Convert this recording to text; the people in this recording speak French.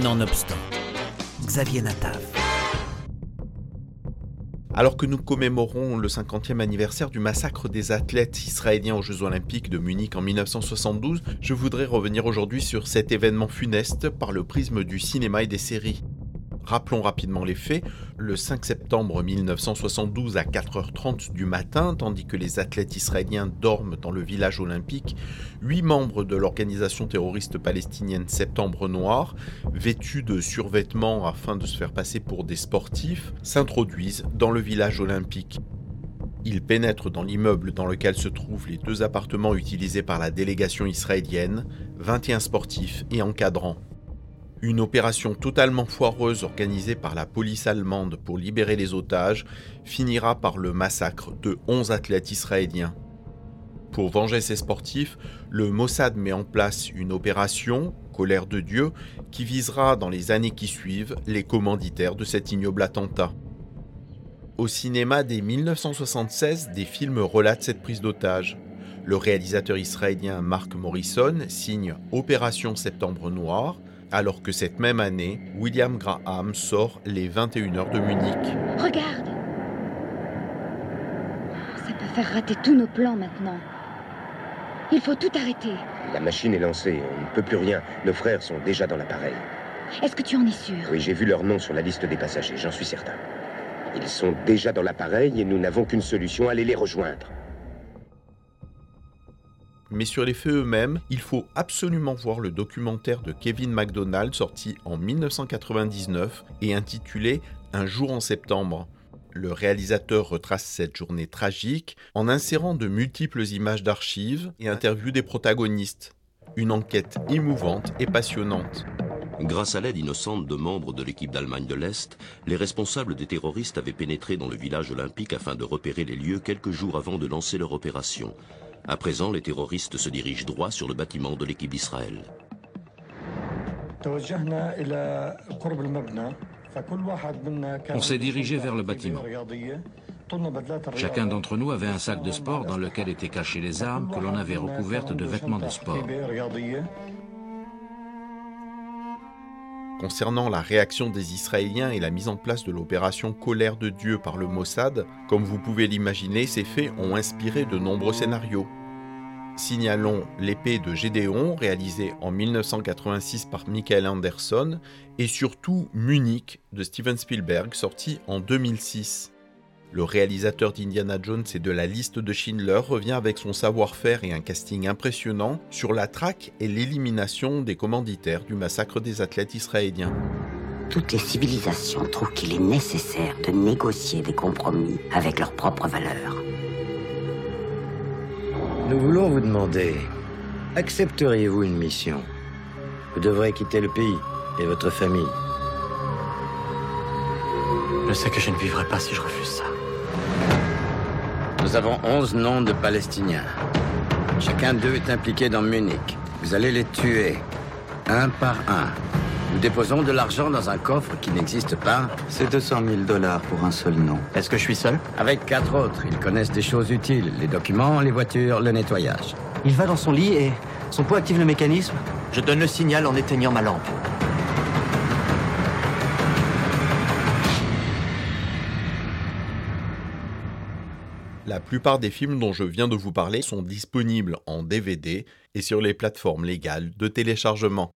Nonobstant, Xavier Natav. Alors que nous commémorons le 50e anniversaire du massacre des athlètes israéliens aux Jeux olympiques de Munich en 1972, je voudrais revenir aujourd'hui sur cet événement funeste par le prisme du cinéma et des séries. Rappelons rapidement les faits. Le 5 septembre 1972 à 4h30 du matin, tandis que les athlètes israéliens dorment dans le village olympique, huit membres de l'organisation terroriste palestinienne Septembre Noir, vêtus de survêtements afin de se faire passer pour des sportifs, s'introduisent dans le village olympique. Ils pénètrent dans l'immeuble dans lequel se trouvent les deux appartements utilisés par la délégation israélienne, 21 sportifs et encadrants. Une opération totalement foireuse organisée par la police allemande pour libérer les otages finira par le massacre de 11 athlètes israéliens. Pour venger ces sportifs, le Mossad met en place une opération, Colère de Dieu, qui visera dans les années qui suivent les commanditaires de cet ignoble attentat. Au cinéma dès 1976, des films relatent cette prise d'otage. Le réalisateur israélien Mark Morrison signe Opération Septembre Noir, alors que cette même année, William Graham sort Les 21 heures de Munich. Regarde Ça peut faire rater tous nos plans maintenant. Il faut tout arrêter. La machine est lancée, on ne peut plus rien. Nos frères sont déjà dans l'appareil. Est-ce que tu en es sûr? Oui, j'ai vu leur nom sur la liste des passagers, j'en suis certain. Ils sont déjà dans l'appareil et nous n'avons qu'une solution, aller les rejoindre mais sur les faits eux-mêmes, il faut absolument voir le documentaire de Kevin MacDonald sorti en 1999 et intitulé Un jour en septembre. Le réalisateur retrace cette journée tragique en insérant de multiples images d'archives et interviews des protagonistes. Une enquête émouvante et passionnante. Grâce à l'aide innocente de membres de l'équipe d'Allemagne de l'Est, les responsables des terroristes avaient pénétré dans le village olympique afin de repérer les lieux quelques jours avant de lancer leur opération. À présent, les terroristes se dirigent droit sur le bâtiment de l'équipe d'Israël. On s'est dirigé vers le bâtiment. Chacun d'entre nous avait un sac de sport dans lequel étaient cachées les armes que l'on avait recouvertes de vêtements de sport. Concernant la réaction des Israéliens et la mise en place de l'opération Colère de Dieu par le Mossad, comme vous pouvez l'imaginer, ces faits ont inspiré de nombreux scénarios. Signalons L'épée de Gédéon, réalisé en 1986 par Michael Anderson, et surtout Munich de Steven Spielberg, sorti en 2006. Le réalisateur d'Indiana Jones et de la liste de Schindler revient avec son savoir-faire et un casting impressionnant sur la traque et l'élimination des commanditaires du massacre des athlètes israéliens. Toutes les civilisations trouvent qu'il est nécessaire de négocier des compromis avec leurs propres valeurs. Nous voulons vous demander, accepteriez-vous une mission? Vous devrez quitter le pays et votre famille. Je sais que je ne vivrai pas si je refuse ça. Nous avons 11 noms de Palestiniens. Chacun d'eux est impliqué dans Munich. Vous allez les tuer, un par un. Nous déposons de l'argent dans un coffre qui n'existe pas. C'est 200 000 dollars pour un seul nom. Est-ce que je suis seul? Avec quatre autres. Ils connaissent des choses utiles. Les documents, les voitures, le nettoyage. Il va dans son lit et son pot active le mécanisme? Je donne le signal en éteignant ma lampe. La plupart des films dont je viens de vous parler sont disponibles en DVD et sur les plateformes légales de téléchargement.